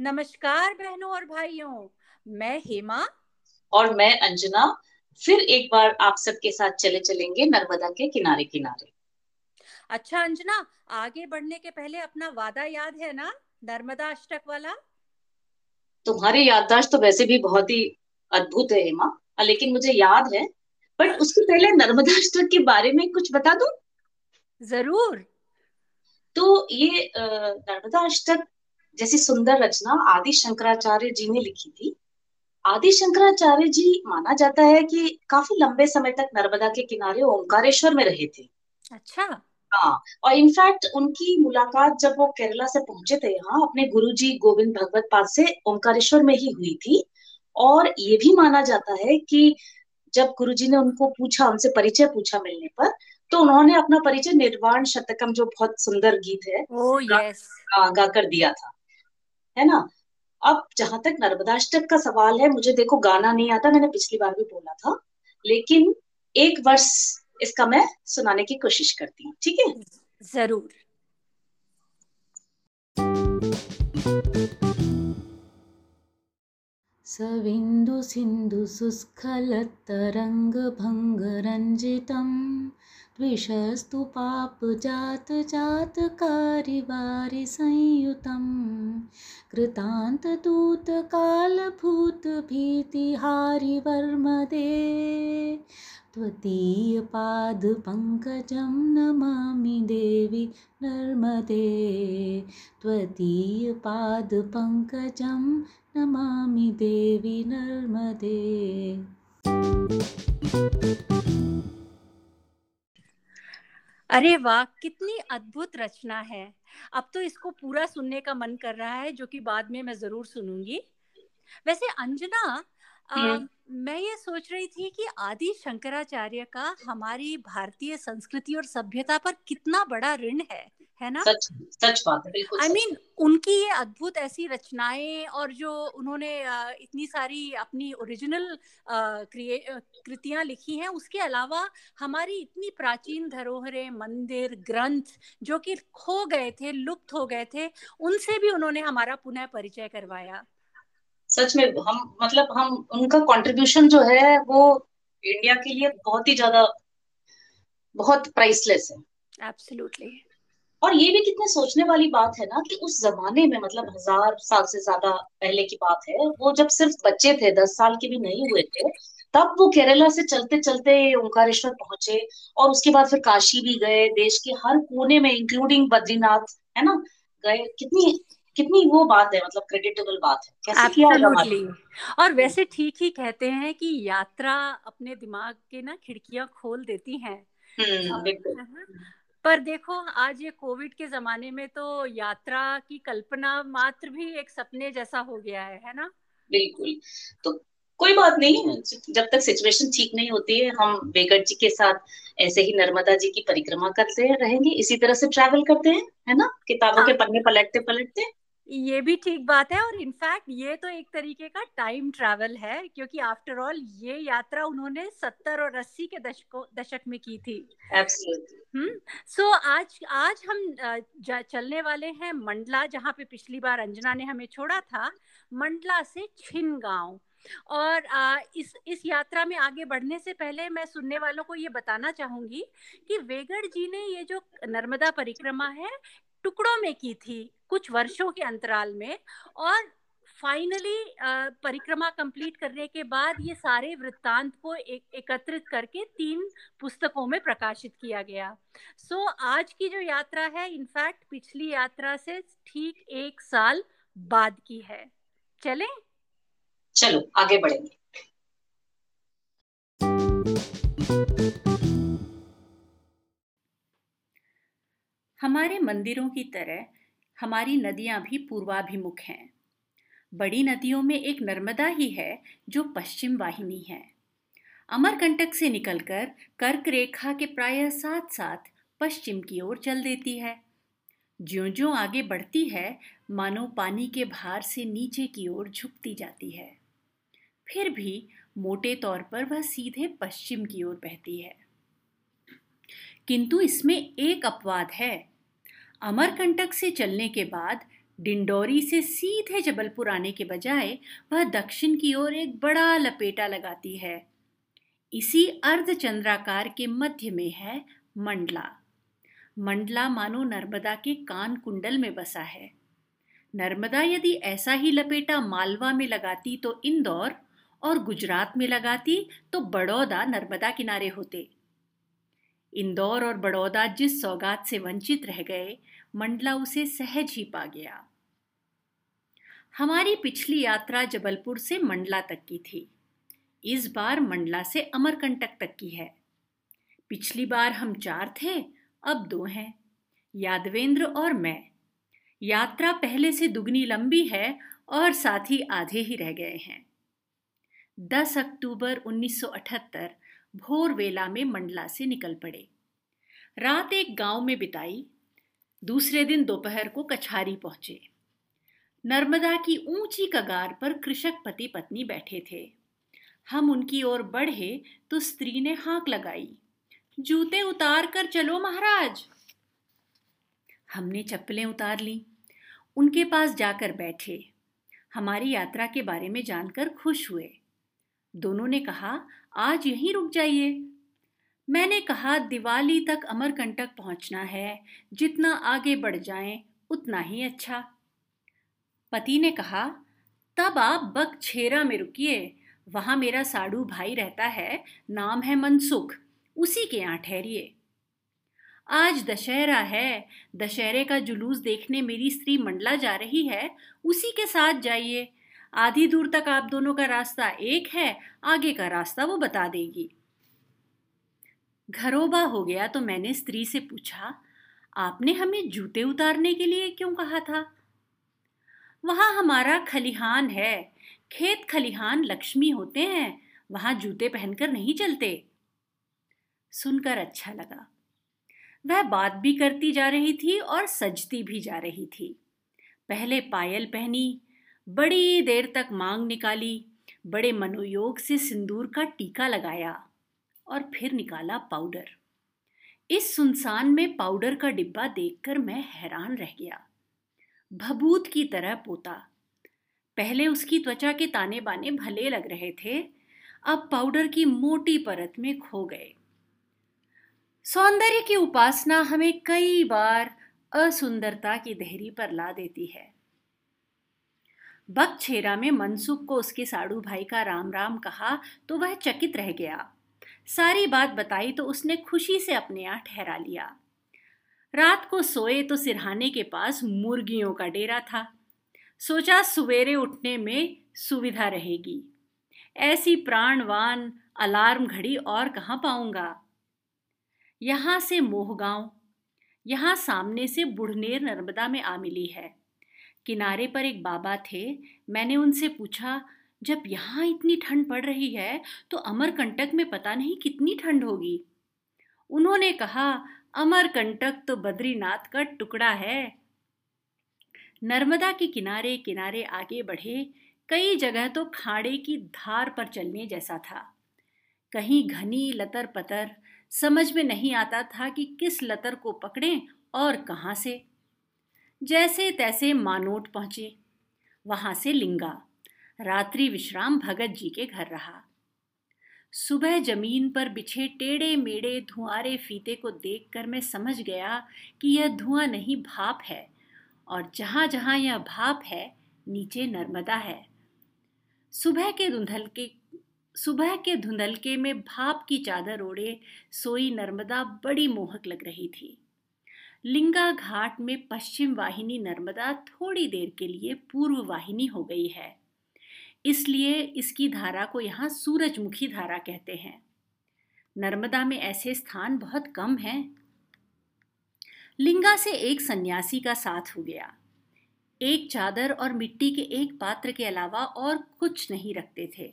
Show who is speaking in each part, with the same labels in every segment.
Speaker 1: नमस्कार बहनों और भाइयों मैं हेमा।
Speaker 2: और मैं अंजना। फिर एक बार आप सबके साथ चले चलेंगे नर्मदा के किनारे किनारे।
Speaker 1: अच्छा अंजना आगे बढ़ने के पहले अपना वादा याद है ना? नर्मदा अष्टक वाला?
Speaker 2: तुम्हारी याददाश्त तो वैसे भी बहुत ही अद्भुत है हेमा। लेकिन मुझे याद है बट उसके पहले नर्मदा अष्टक के बारे में कुछ बता दो।
Speaker 1: ज़रूर।
Speaker 2: तो ये नर्मदा अष्टक जैसी सुंदर रचना आदि शंकराचार्य जी ने लिखी थी। आदि शंकराचार्य जी माना जाता है कि काफ़ी लंबे समय तक नर्मदा के किनारे ओंकारेश्वर में रहे थे।
Speaker 1: अच्छा।
Speaker 2: हाँ और इनफैक्ट उनकी मुलाकात जब वो केरला से पहुँचे थे यहाँ अपने गुरुजी गोविंद भगवत पाद से ओंकारेश्वर में ही हुई थी। और ये भी माना जाता है कि जब गुरुजी ने उनको पूछा उनसे परिचय पूछा मिलने पर तो उन्होंने अपना परिचय निर्वाण शतकम जो बहुत सुंदर गीत है
Speaker 1: oh, yes.
Speaker 2: गा, गा कर दिया था। है ना? अब जहाँ तक नर्मदाष्टक का सवाल है मुझे देखो गाना नहीं आता मैंने पिछली बार भी बोला था। लेकिन एक वर्ष इसका मैं सुनाने की कोशिश करती हूँ ठीक है?
Speaker 1: ज़रूर।
Speaker 3: सविन्दुसिन्धुसुस्खलत्तरङ्गभङ्गरञ्जितं द्विषस्तु पापजातजातकारिवारिसंयुतं कृतान्तदूतकालभूतभीतिहारिवर्मदे त्वदीयपादपङ्कजं नमामि देवि नर्मदे। त्वदीयपादपङ्कजं नमामि देवि नर्मदे।
Speaker 1: अरे वाह, कितनी अद्भुत रचना है। अब तो इसको पूरा सुनने का मन कर रहा है, जो कि बाद में मैं ज़रूर सुनूँगी। वैसे अंजना मैं ये सोच रही थी कि आदि शंकराचार्य का हमारी भारतीय संस्कृति और सभ्यता पर कितना बड़ा ऋण है है ना?
Speaker 2: सच सच बात है बिल्कुल
Speaker 1: आई I मीन mean, उनकी ये अद्भुत ऐसी रचनाएँ और जो उन्होंने इतनी सारी अपनी ओरिजिनल कृतियाँ लिखी हैं उसके अलावा हमारी इतनी प्राचीन धरोहरें मंदिर ग्रंथ जो कि खो गए थे लुप्त हो गए थे उनसे भी उन्होंने हमारा पुनः परिचय करवाया।
Speaker 2: सच में हम मतलब हम उनका कंट्रीब्यूशन जो है वो इंडिया के लिए बहुत ही ज़्यादा बहुत प्राइसलेस है।
Speaker 1: एब्सोल्युटली
Speaker 2: और ये भी कितने सोचने वाली बात है ना कि उस जमाने में मतलब हज़ार साल से ज़्यादा पहले की बात है वो जब सिर्फ़ बच्चे थे दस साल के भी नहीं हुए थे तब वो केरला से चलते चलते ओंकारेश्वर पहुँचे और उसके बाद फिर काशी भी गए देश के हर कोने में इंक्लूडिंग बद्रीनाथ है ना गए कितनी कितनी वो बात है मतलब क्रेडिटेबल बात है। कैसे
Speaker 1: और वैसे ठीक ही कहते हैं कि यात्रा अपने दिमाग के ना खिड़कियाँ खोल देती हैं।
Speaker 2: हम्म,
Speaker 1: पर देखो आज ये कोविड के जमाने में तो यात्रा की कल्पना मात्र भी एक सपने जैसा हो गया है है ना?
Speaker 2: बिल्कुल। तो कोई बात नहीं जब तक सिचुएशन ठीक नहीं होती है हम बेगट जी के साथ ऐसे ही नर्मदा जी की परिक्रमा करते रहेंगे। इसी तरह से ट्रैवल करते हैं है ना? किताबों हाँ। के हाँ। पन्ने पलटते पलटते।
Speaker 1: ये भी ठीक बात है और इनफैक्ट ये तो एक तरीके का टाइम ट्रैवल है क्योंकि आफ्टर ऑल ये यात्रा उन्होंने सत्तर और अस्सी के दशकों दशक में की थी। हम्म सो so, आज आज हम चलने वाले हैं मंडला जहाँ पे पिछली बार अंजना ने हमें छोड़ा था मंडला से छिन गाँव। और आ, इस इस यात्रा में आगे बढ़ने से पहले मैं सुनने वालों को ये बताना चाहूँगी कि वेगड़ जी ने ये जो नर्मदा परिक्रमा है टुकड़ों में की थी कुछ वर्षों के अंतराल में और फाइनली परिक्रमा कंप्लीट करने के बाद ये सारे वृत्तांत को एक एकत्रित करके तीन पुस्तकों में प्रकाशित किया गया। सो so, आज की जो यात्रा है इनफैक्ट पिछली यात्रा से ठीक एक साल बाद की है। चले?
Speaker 2: चलो आगे बढ़ेंगे।
Speaker 4: हमारे मंदिरों की तरह हमारी नदियाँ भी पूर्वाभिमुख हैं। बड़ी नदियों में एक नर्मदा ही है, जो पश्चिम वाहिनी है। अमरकंटक से निकलकर कर्क रेखा के प्राय साथ साथ पश्चिम की ओर चल देती है। ज्यो ज्यो आगे बढ़ती है, मानो पानी के भार से नीचे की ओर झुकती जाती है। फिर भी मोटे तौर पर वह सीधे पश्चिम की ओर बहती है। किंतु इसमें एक अपवाद है
Speaker 1: अमरकंटक से चलने के बाद डिंडोरी से सीधे जबलपुर आने के बजाय वह दक्षिण की ओर एक बड़ा लपेटा लगाती है। इसी अर्धचंद्राकार के मध्य में है मंडला। मंडला मानो नर्मदा के कान कुंडल में बसा है। नर्मदा यदि ऐसा ही लपेटा मालवा में लगाती तो इंदौर और गुजरात में लगाती तो बड़ौदा नर्मदा किनारे होते। इंदौर और बड़ौदा जिस सौगात से वंचित रह गए, मंडला उसे सहज ही पा गया। हमारी पिछली यात्रा जबलपुर से मंडला तक की थी। इस बार मंडला से अमरकंटक तक की है। पिछली बार हम चार थे, अब दो हैं, यादवेंद्र और मैं। यात्रा पहले से दुगनी लंबी है और साथ ही आधे ही रह गए हैं। 10 अक्टूबर 1978 भोर वेला में मंडला से निकल पड़े। रात एक गाँव में बिताई, दूसरे दिन दोपहर को कछारी पहुँचे। नर्मदा की ऊँची कगार पर कृषक पति पत्नी बैठे थे। हम उनकी ओर बढ़े तो स्त्री ने हाँक लगाई, जूते उतार कर चलो महाराज। हमने चप्पलें उतार ली, उनके पास जाकर बैठे। हमारी यात्रा के बारे में जानकर खुश हुए। दोनों ने कहा आज यहीं रुक जाइए। मैंने कहा, दिवाली तक अमरकंटक पहुँचना है। जितना आगे बढ़ जाएँ, उतना ही अच्छा। पति ने कहा, तब आप बकछेरा में रुकिए। वहाँ मेरा साड़ू भाई रहता है, नाम है मनसुख। उसी के यहाँ ठहरिए। आज दशहरा है। दशहरे का जुलूस देखने मेरी स्त्री मंडला जा रही है। उसी के साथ जाइए। आधी दूर तक आप दोनों का रास्ता एक है, आगे का रास्ता वो बता देगी। घरोबा हो गया तो मैंने स्त्री से पूछा, आपने हमें जूते उतारने के लिए क्यों कहा था? वहाँ हमारा खलिहान है, खेत खलिहान लक्ष्मी होते हैं, वहाँ जूते पहनकर नहीं चलते। सुनकर अच्छा लगा। वह बात भी करती जा रही थी और सजती भी जा रही थी। पहले पायल पहनी बड़ी देर तक मांग निकाली, बड़े मनोयोग से सिंदूर का टीका लगाया और फिर निकाला पाउडर। इस सुनसान में पाउडर का डिब्बा देखकर मैं हैरान रह गया। भबूत की तरह पोता। पहले उसकी त्वचा के ताने बाने भले लग रहे थे, अब पाउडर की मोटी परत में खो गए। सौंदर्य की उपासना हमें कई बार असुंदरता की देहरी पर ला देती है। बकछेरा में मनसुख को उसके साड़ू भाई का राम राम कहा तो वह चकित रह गया। सारी बात बताई तो उसने खुशी से अपने यहाँ ठहरा लिया। रात को सोए तो सिरहाने के पास मुर्गियों का डेरा था। सोचा सवेरे उठने में सुविधा रहेगी। ऐसी प्राणवान अलार्म घड़ी और कहाँ पाऊँगा? यहाँ से मोहगांव, यहाँ सामने से बुढ़नेर नर्मदा में आ मिली है। किनारे पर एक बाबा थे, मैंने उनसे पूछा, जब यहाँ इतनी ठंड पड़ रही है तो अमरकंटक में पता नहीं कितनी ठंड होगी? उन्होंने कहा, अमरकंटक तो बद्रीनाथ का टुकड़ा है। नर्मदा के किनारे किनारे आगे बढ़े, कई जगह तो खाड़े की धार पर चलने जैसा था। कहीं घनी लतर पतर, समझ में नहीं आता था कि किस लतर को पकड़ें और कहाँ से। जैसे तैसे मानोट पहुँचे। वहाँ से लिंगा। रात्रि विश्राम भगत जी के घर रहा। सुबह ज़मीन पर बिछे टेढ़े मेढ़े धुआरे फीते को देखकर मैं समझ गया कि यह धुआँ नहीं भाप है और जहाँ जहाँ यह भाप है, नीचे नर्मदा है। सुबह के धुंधल के, सुबह के धुंधलके में भाप की चादर ओढ़े सोई नर्मदा बड़ी मोहक लग रही थी। लिंगा घाट में पश्चिम वाहिनी नर्मदा थोड़ी देर के लिए पूर्व वाहिनी हो गई है। इसलिए इसकी धारा को यहाँ सूरजमुखी धारा कहते हैं। नर्मदा में ऐसे स्थान बहुत कम हैं। लिंगा से एक सन्यासी का साथ हो गया। एक चादर और मिट्टी के एक पात्र के अलावा और कुछ नहीं रखते थे।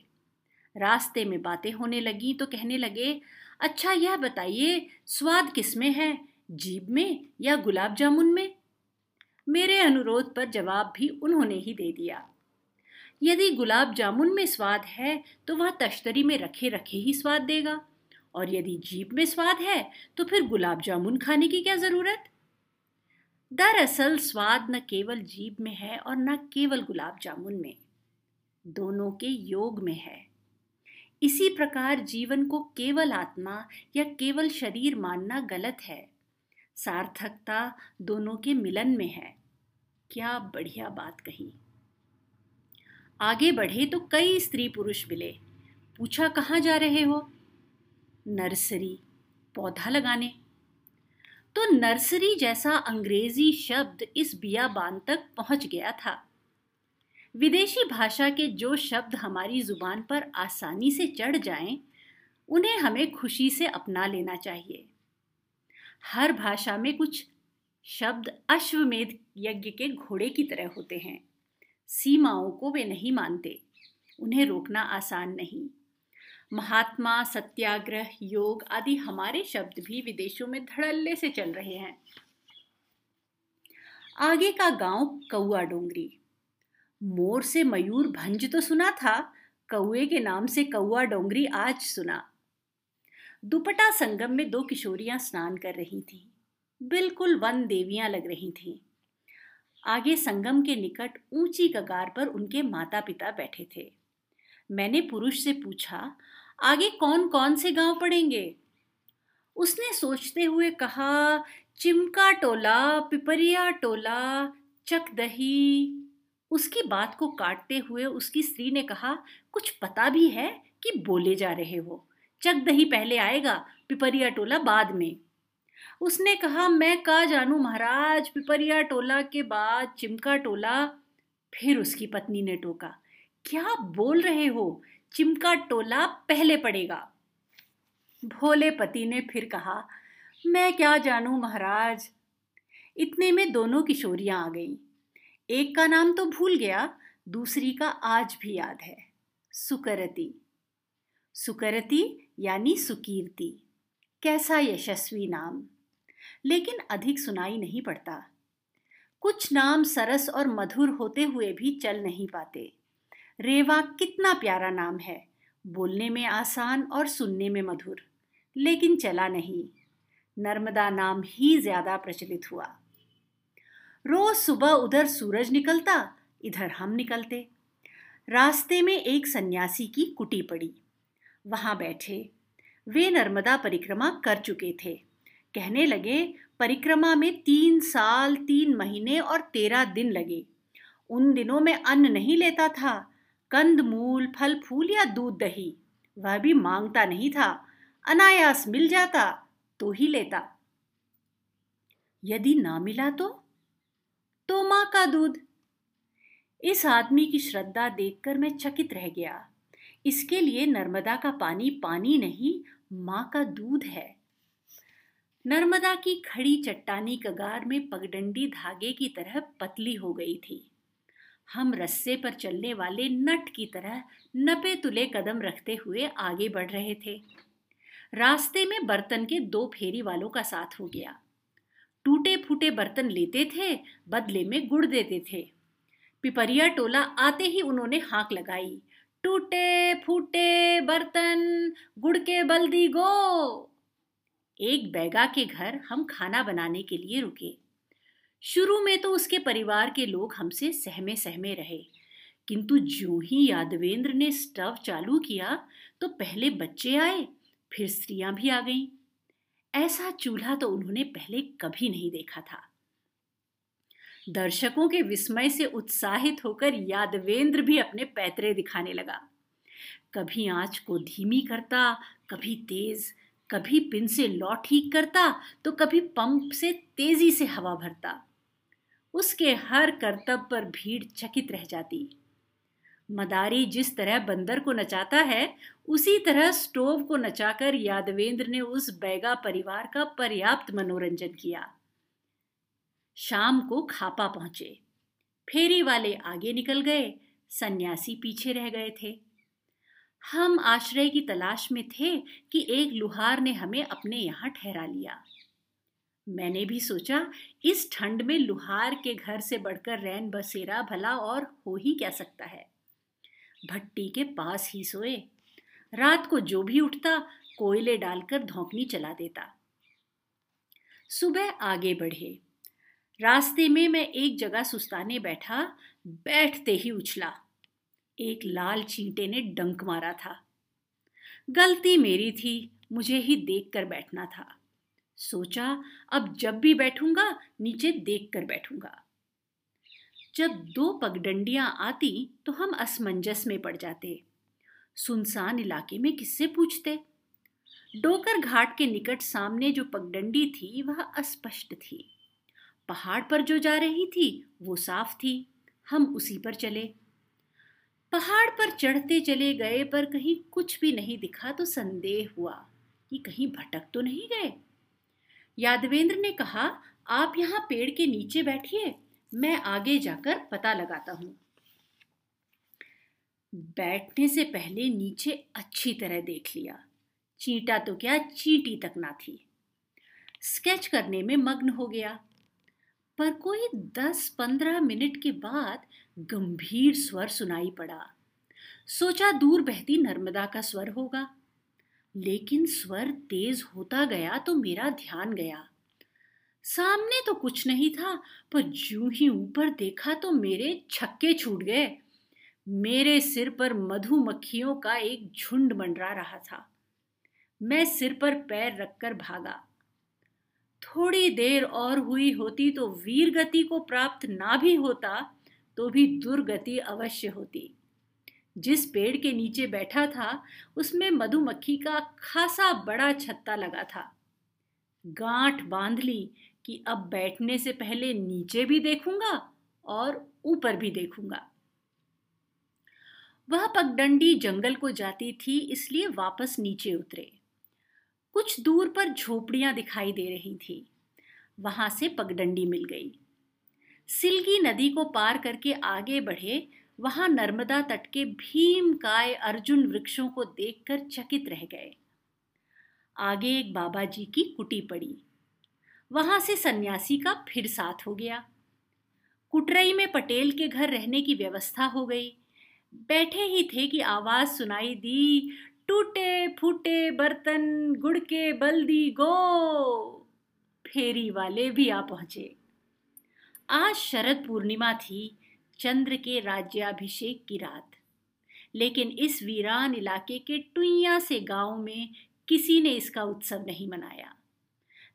Speaker 1: रास्ते में बातें होने लगी तो कहने लगे अच्छा यह बताइए, स्वाद किसमें है? जीभ में या गुलाब जामुन में? मेरे अनुरोध पर जवाब भी उन्होंने ही दे दिया। यदि गुलाब जामुन में स्वाद है तो वह तश्तरी में रखे रखे ही स्वाद देगा। और यदि जीप में स्वाद है तो फिर गुलाब जामुन खाने की क्या ज़रूरत? दरअसल, स्वाद न केवल जीप में है और न केवल गुलाब जामुन में। दोनों के योग में है। इसी प्रकार जीवन को केवल आत्मा या केवल शरीर मानना गलत है। सार्थकता दोनों के मिलन में है। क्या बढ़िया बात कही। आगे बढ़े तो कई स्त्री पुरुष मिले। पूछा कहाँ जा रहे हो? नर्सरी पौधा लगाने। तो नर्सरी जैसा अंग्रेज़ी शब्द इस बियाबान तक पहुँच गया था। विदेशी भाषा के जो शब्द हमारी ज़ुबान पर आसानी से चढ़ जाएँ, उन्हें हमें खुशी से अपना लेना चाहिए। हर भाषा में कुछ शब्द अश्वमेध यज्ञ के घोड़े की तरह होते हैं। सीमाओं को वे नहीं मानते, उन्हें रोकना आसान नहीं। महात्मा, सत्याग्रह, योग आदि हमारे शब्द भी विदेशों में धड़ल्ले से चल रहे हैं। आगे का गाँव कौआ डोंगरी। मोर से मयूर भंज तो सुना था, कौए के नाम से कौआ डोंगरी आज सुना। दुपटा संगम में दो किशोरियाँ स्नान कर रही थीं। बिल्कुल वन देवियाँ लग रही थीं। आगे संगम के निकट ऊँची कगार पर उनके माता पिता बैठे थे। मैंने पुरुष से पूछा, आगे कौन कौन से गाँव पड़ेंगे? उसने सोचते हुए कहा, चिमका टोला, पिपरिया टोला, चकदही। उसकी बात को काटते हुए उसकी स्त्री ने कहा, कुछ पता भी है कि बोले जा रहे हो? चकदही पहले आएगा, पिपरिया टोला बाद में। उसने कहा, मैं का जानू महाराज, पिपरिया टोला के बाद चिमका टोला? फिर उसकी पत्नी ने टोका, क्या बोल रहे हो? चिमका टोला पहले पड़ेगा। भोले पति ने फिर कहा, मैं क्या जानू महाराज? इतने में दोनों किशोरियाँ आ गईं। एक का नाम तो भूल गया, दूसरी का आज भी याद है। सुकरती सुकरती यानी सुकीर्ति। कैसा यशस्वी नाम? लेकिन अधिक सुनाई नहीं पड़ता। कुछ नाम सरस और मधुर होते हुए भी चल नहीं पाते। रेवा कितना प्यारा नाम है। बोलने में आसान और सुनने में मधुर, लेकिन चला नहीं। नर्मदा नाम ही ज़्यादा प्रचलित हुआ। रोज सुबह उधर सूरज निकलता, इधर हम निकलते। रास्ते में एक सन्यासी की कुटी पड़ी। वहाँ बैठे। वे नर्मदा परिक्रमा कर चुके थे। कहने लगे, परिक्रमा में तीन साल, तीन महीने और तेरह दिन लगे। उन दिनों में अन्न नहीं लेता था। कंद, मूल, फल, फूल या दूध, दही। वह भी माँगता नहीं था। अनायास मिल जाता तो ही लेता। यदि ना मिला तो? तो माँ का दूध। इस आदमी की श्रद्धा देखकर मैं चकित रह गया। इसके लिए नर्मदा का पानी पानी नहीं, माँ का दूध है। नर्मदा की खड़ी चट्टानी कगार में पगडंडी धागे की तरह पतली हो गई थी। हम रस्से पर चलने वाले नट की तरह नपे तुले कदम रखते हुए आगे बढ़ रहे थे। रास्ते में बर्तन के दो फेरी वालों का साथ हो गया। टूटे फूटे बर्तन लेते थे, बदले में गुड़ देते थे। पिपरिया टोला आते ही उन्होंने हाँक लगाई। टूटे, फूटे बर्तन, गुड़ के बल्दी गो। एक बैगा के घर हम खाना बनाने के लिए रुके। शुरू में तो उसके परिवार के लोग हमसे सहमे सहमे रहे। किंतु जो ही यादवेंद्र ने स्टव चालू किया तो पहले बच्चे आए, फिर स्त्रियाँ भी आ गईं। ऐसा चूल्हा तो उन्होंने पहले कभी नहीं देखा था। दर्शकों के विस्मय से उत्साहित होकर यादवेंद्र भी अपने पैतरे दिखाने लगा। कभी आँच को धीमी करता, कभी तेज, कभी पिन से लौ ठीक करता तो कभी पंप से तेज़ी से हवा भरता। उसके हर करतब पर भीड़ चकित रह जाती। मदारी जिस तरह बंदर को नचाता है, उसी तरह स्टोव को नचाकर यादवेंद्र ने उस बैगा परिवार का पर्याप्त मनोरंजन किया। शाम को खापा पहुँचे। फेरी वाले आगे निकल गए, सन्यासी पीछे रह गए थे। हम आश्रय की तलाश में थे कि एक लुहार ने हमें अपने यहाँ ठहरा लिया। मैंने भी सोचा, इस ठंड में लुहार के घर से बढ़कर रैन बसेरा भला और हो ही क्या सकता है। भट्टी के पास ही सोए। रात को जो भी उठता, कोयले डालकर धोकनी चला देता। सुबह आगे बढ़े। रास्ते में मैं एक जगह सुस्ताने बैठा, बैठते ही उछला। एक लाल चींटे ने डंक मारा था। गलती मेरी थी, मुझे ही देख कर बैठना था। सोचा, अब जब भी बैठूँगा, नीचे देख कर बैठूँगा। जब दो पगडंडियाँ आती तो हम असमंजस में पड़ जाते। सुनसान इलाके में किससे पूछते? डोकर घाट के निकट सामने जो पगडंडी थी, वह अस्पष्ट थी। पहाड़ पर जो जा रही थी, वो साफ़ थी। हम उसी पर चले। पहाड़ पर चढ़ते चले गए, पर कहीं कुछ भी नहीं दिखा तो संदेह हुआ कि कहीं भटक तो नहीं गए। यादवेंद्र ने कहा, आप यहाँ पेड़ के नीचे बैठिए, मैं आगे जाकर पता लगाता हूँ। बैठने से पहले नीचे अच्छी तरह देख लिया। चींटा तो क्या चींटी तक ना थी। स्केच करने में मग्न हो गया। पर कोई दस पंद्रह मिनट के बाद गंभीर स्वर सुनाई पड़ा। सोचा दूर बहती नर्मदा का स्वर होगा। लेकिन स्वर तेज होता गया तो मेरा ध्यान गया। सामने तो कुछ नहीं था, पर जू ही ऊपर देखा तो मेरे छक्के छूट गए। मेरे सिर पर मधुमक्खियों का एक झुंड मंडरा रहा था। मैं सिर पर पैर रखकर भागा। थोड़ी देर और हुई होती तो वीर गति को प्राप्त ना भी होता तो भी दुर्गति अवश्य होती। जिस पेड़ के नीचे बैठा था, उसमें मधुमक्खी का खासा बड़ा छत्ता लगा था। गांठ बाँध ली कि अब बैठने से पहले नीचे भी देखूँगा और ऊपर भी देखूँगा। वह पगडंडी जंगल को जाती थी, इसलिए वापस नीचे उतरे। कुछ दूर पर झोपड़ियाँ दिखाई दे रही थी। वहाँ से पगडंडी मिल गई। सिलगी नदी को पार करके आगे बढ़े, वहाँ नर्मदा तट के भीम काय अर्जुन वृक्षों को देखकर चकित रह गए। आगे एक बाबा जी की कुटी पड़ी। वहाँ से सन्यासी का फिर साथ हो गया। कुटरई में पटेल के घर रहने की व्यवस्था हो गई। बैठे ही थे कि आवाज़ सुनाई दी टूटे फूटे बर्तन गुड़ के बल्दी, गो। फेरी वाले भी आ पहुँचे। आज शरद पूर्णिमा थी, चंद्र के राज्याभिषेक की रात। लेकिन इस वीरान इलाके के टुइया से गाँव में किसी ने इसका उत्सव नहीं मनाया।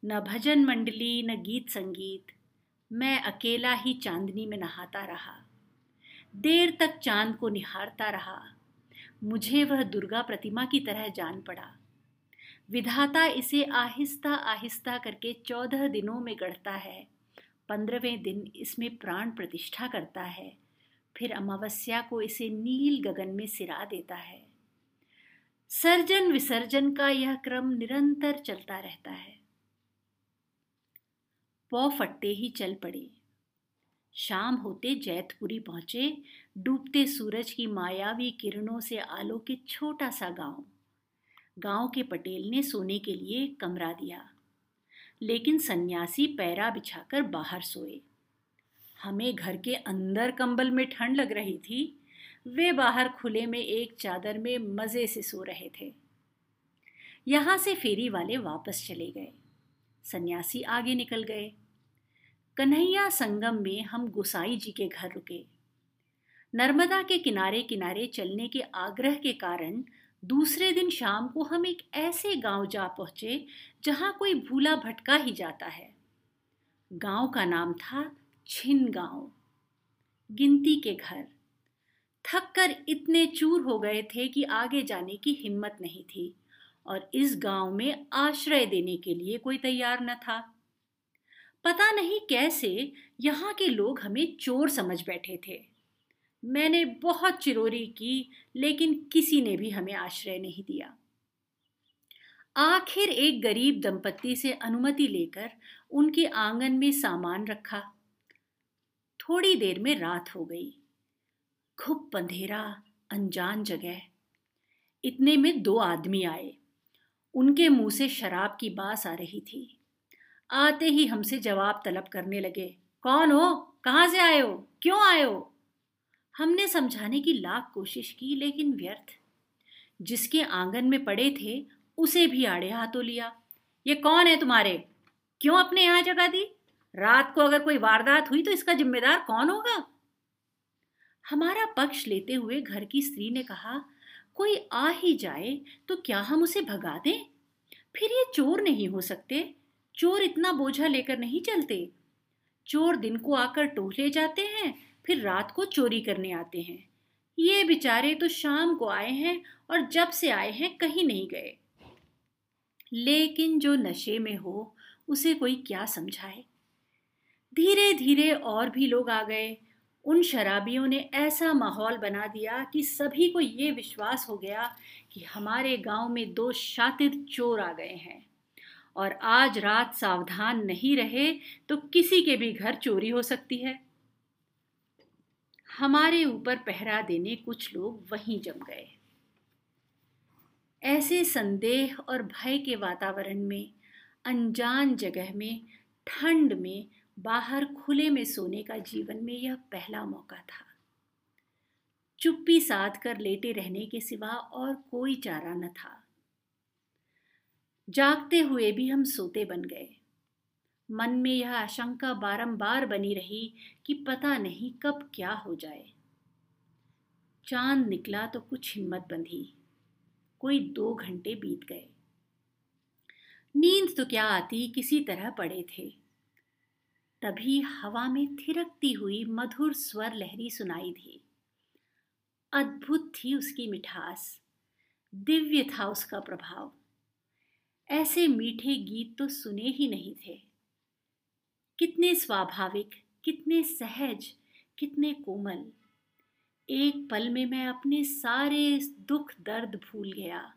Speaker 1: न भजन मंडली, न गीत संगीत। मैं अकेला ही चांदनी में नहाता रहा। देर तक चाँद को निहारता रहा। मुझे वह दुर्गा प्रतिमा की तरह जान पड़ा। विधाता इसे आहिस्ता आहिस्ता करके चौदह दिनों में गढ़ता है। पंद्रहवें दिन इसमें प्राण प्रतिष्ठा करता है। फिर अमावस्या को इसे नील गगन में सिरा देता है। सर्जन विसर्जन का यह क्रम निरंतर चलता रहता है। पौ फटते ही चल पड़े। शाम होते जैतपुरी पहुँचे डूबते सूरज की मायावी किरणों से आलोकित छोटा सा गाँव। गाँव के पटेल ने सोने के लिए कमरा दिया, लेकिन सन्यासी पैरा बिछाकर बाहर सोए। हमें घर के अंदर कंबल में ठंड लग रही थी। वे बाहर खुले में एक चादर में मज़े से सो रहे थे। यहाँ से फेरी वाले वापस चले गए। सन्यासी आगे निकल गए। कन्हैया संगम में हम गुसाई जी के घर रुके। नर्मदा के किनारे किनारे चलने के आग्रह के कारण दूसरे दिन शाम को हम एक ऐसे गाँव जा पहुँचे जहाँ कोई भूला भटका ही जाता है। गाँव का नाम था छिन गाँव गिनती के घर। थक कर इतने चूर हो गए थे कि आगे जाने की हिम्मत नहीं थी और इस गाँव में आश्रय देने के लिए कोई तैयार न था। पता नहीं कैसे यहाँ के लोग हमें चोर समझ बैठे थे। मैंने बहुत चिरोरी की, लेकिन किसी ने भी हमें आश्रय नहीं दिया। आखिर एक गरीब दंपत्ति से अनुमति लेकर उनके आँगन में सामान रखा। थोड़ी देर में रात हो गई। खूब अंधेरा, अनजान जगह। इतने में दो आदमी आए। उनके मुँह से शराब की बास आ रही थी। आते ही हमसे जवाब तलब करने लगे, कौन हो? कहाँ से आए हो? क्यों आए हो? हमने समझाने की लाख कोशिश की, लेकिन व्यर्थ। जिसके आँगन में पड़े थे, उसे भी आड़े हाथों लिया। ये कौन है तुम्हारे? क्यों अपने यहाँ जगा दी? रात को अगर कोई वारदात हुई तो इसका जिम्मेदार कौन होगा? हमारा पक्ष लेते हुए घर की स्त्री ने कहा, कोई आ ही जाए तो क्या हम उसे भगा दें? फिर ये चोर नहीं हो सकते। चोर इतना बोझा लेकर नहीं चलते। चोर दिन को आकर टोह ले जाते हैं फिर रात को चोरी करने आते हैं। ये बेचारे तो शाम को आए हैं और जब से आए हैं कहीं नहीं गए। लेकिन जो नशे में हो, उसे कोई क्या समझाए? धीरे धीरे और भी लोग आ गए। उन शराबियों ने ऐसा माहौल बना दिया कि सभी को ये विश्वास हो गया कि हमारे गाँव में दो शातिर चोर आ गए हैं। और आज रात सावधान नहीं रहे तो किसी के भी घर चोरी हो सकती है। हमारे ऊपर पहरा देने कुछ लोग वहीं जम गए। ऐसे संदेह और भय के वातावरण में, अनजान जगह में, ठंड में, बाहर खुले में सोने का जीवन में यह पहला मौका था। चुप्पी साध कर लेटे रहने के सिवा और कोई चारा न था। जागते हुए भी हम सोते बन गए। मन में यह आशंका बारंबार बनी रही कि पता नहीं कब क्या हो जाए। चाँद निकला तो कुछ हिम्मत बंधी। कोई दो घंटे बीत गए। नींद तो क्या आती किसी तरह पड़े थे। तभी हवा में थिरकती हुई मधुर स्वर लहरी सुनाई दी। अद्भुत थी उसकी मिठास। दिव्य था उसका प्रभाव। ऐसे मीठे गीत तो सुने ही नहीं थे। कितने स्वाभाविक, कितने सहज, कितने कोमल। एक पल में मैं अपने सारे दुख दर्द भूल गया।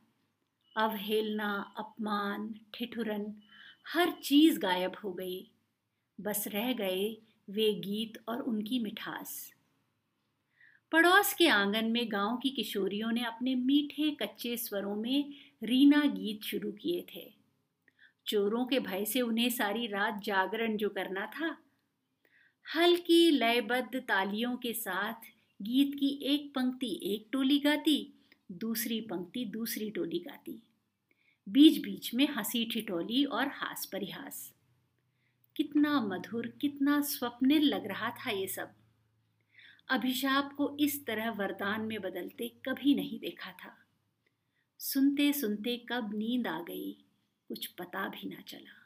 Speaker 1: अवहेलना, अपमान, ठिठुरन, हर चीज़ गायब हो गई। बस रह गए वे गीत और उनकी मिठास। पड़ोस के आँगन में गाँव की किशोरियों ने अपने मीठे कच्चे स्वरों में रीना गीत शुरू किए थे। चोरों के भय से उन्हें सारी रात जागरण जो करना था। हल्की लयबद्ध तालियों के साथ गीत की एक पंक्ति एक टोली गाती, दूसरी पंक्ति दूसरी टोली गाती। बीच बीच में हँसी ठिठोली और हास परिहास। कितना मधुर, कितना स्वप्निल लग रहा था ये सब। अभिशाप को इस तरह वरदान में बदलते कभी नहीं देखा था। सुनते सुनते कब नींद आ गई? कुछ पता भी ना चला।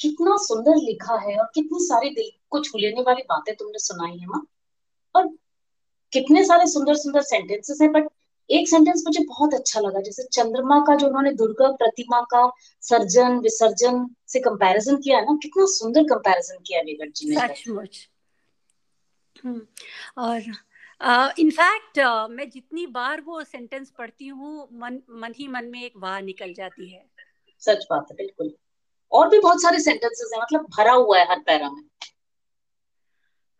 Speaker 2: कितना सुंदर लिखा है और कितनी सारी दिल को छू लेने वाली बातें तुमने सुनाई है माँ। और कितने सारे सुंदर सुंदर सेंटेंसेस हैं बट एक सेंटेंस मुझे बहुत अच्छा लगा जैसे चंद्रमा का जो उन्होंने दुर्गा प्रतिमा का सर्जन विसर्जन से कंपैरिजन किया है ना कितना सुंदर कंपैरिजन किया विगट जी ने।
Speaker 5: सचमुच। और इनफैक्ट uh, uh, मैं जितनी बार वो सेंटेंस पढ़ती हूँ मन मन ही मन में एक वाह निकल जाती है।
Speaker 2: सच बात है बिल्कुल। और भी बहुत सारे सेंटेंसेस हैं मतलब भरा हुआ है हर पैरा में।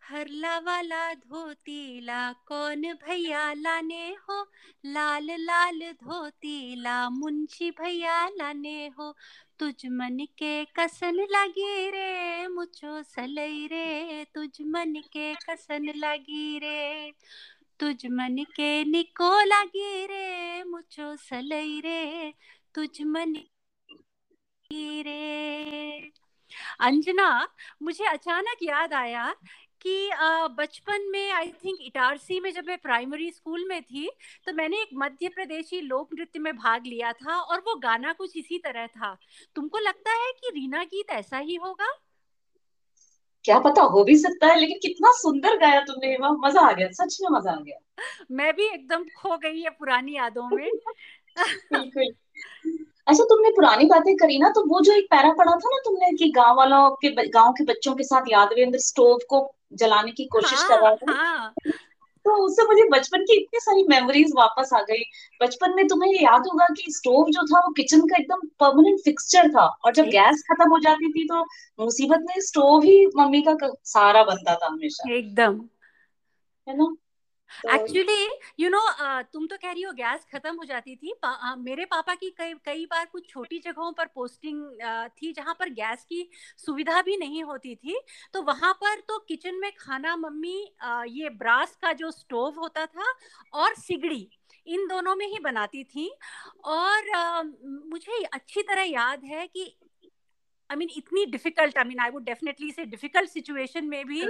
Speaker 5: हरला वाला धोतीला कौन भैया लाने हो? लाल लाल धोतीला मुंशी भैया लाने हो? तुझ मन के कसन लगी रे, मुझो सलई रे। तुझ मन के कसन लगी रे, तुझ मन के निको लगी रे, मुझो सलई रे। तुझ मन रे। अंजना, मुझे अचानक याद आया कि बचपन में आई थिंक इटारसी में जब मैं प्राइमरी स्कूल में थी तो मैंने एक मध्य प्रदेशी लोक नृत्य में भाग लिया था और वो गाना कुछ इसी तरह था। तुमको लगता है कि रीना गीत ऐसा ही होगा?
Speaker 2: क्या पता हो भी सकता है लेकिन कितना सुंदर गाया तुमने मज़ा आ गया सच में मज़ा आ गया।
Speaker 5: मैं भी एकदम खो गई है पुरानी यादों में।
Speaker 2: बिल्कुल। अच्छा तुमने पुरानी बातें करी ना तो वो जो एक पैरा पढ़ा था ना तुमने कि गाँव वालों के गाँव के बच्चों के साथ यादवेंद्र स्टोव को जलाने की कोशिश हाँ, कर रहा था। हाँ. तो उससे मुझे बचपन की इतनी सारी मेमोरीज वापस आ गई। बचपन में तुम्हें ये याद होगा कि स्टोव जो था वो किचन का एकदम परमानेंट फिक्सचर था और जब गैस खत्म हो जाती थी तो मुसीबत में स्टोव ही मम्मी का सहारा बनता था हमेशा।
Speaker 5: एकदम।
Speaker 2: है ना?
Speaker 5: एक्चुअली यू नो तुम तो कह रही हो गैस खत्म हो जाती थी। पा, uh, मेरे पापा की कई कई बार कुछ छोटी जगहों पर पोस्टिंग uh, थी जहाँ पर गैस की सुविधा भी नहीं होती थी। तो वहाँ पर तो किचन में खाना मम्मी uh, ये ब्रास का जो स्टोव होता था और सिगड़ी
Speaker 1: इन दोनों में ही बनाती थी। और आ, मुझे अच्छी तरह याद है कि आई मीन इतनी difficult I mean I would definitely say difficult situation में भी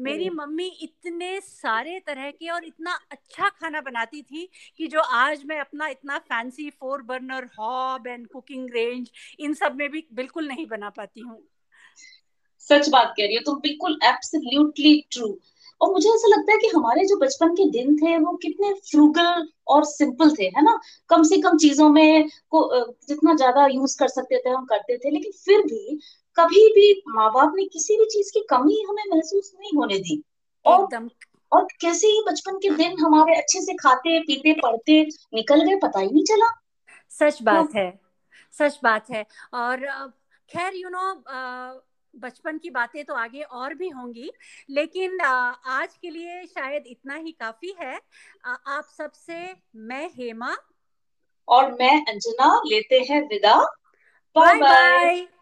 Speaker 1: मेरी मम्मी इतने सारे तरह के और इतना अच्छा खाना बनाती थी कि जो आज मैं अपना इतना fancy four burner hob and cooking range इन सब में भी बिल्कुल नहीं बना पाती हूँ।
Speaker 2: सच बात कह रही हो तुम बिल्कुल एब्सोल्युटली ट्रू और मुझे ऐसा लगता है कि हमारे जो बचपन के दिन थे वो कितने फ्रूगल और सिंपल थे है ना? कम से कम चीज़ों में को जितना ज़्यादा यूज़ कर सकते थे हम करते थे लेकिन फिर भी कभी भी माँ बाप ने किसी भी चीज़ की कमी हमें महसूस नहीं होने दी। और और कैसे ही बचपन के दिन हमारे अच्छे से खाते पीते पढ़ते निकल गए पता ही नहीं चला।
Speaker 1: सच बात तो, है सच बात है। और खैर यू नो बचपन की बातें तो आगे और भी होंगी लेकिन आज के लिए शायद इतना ही काफ़ी है। आप सबसे मैं हेमा।
Speaker 2: और मैं अंजना लेते हैं विदा। Bye bye.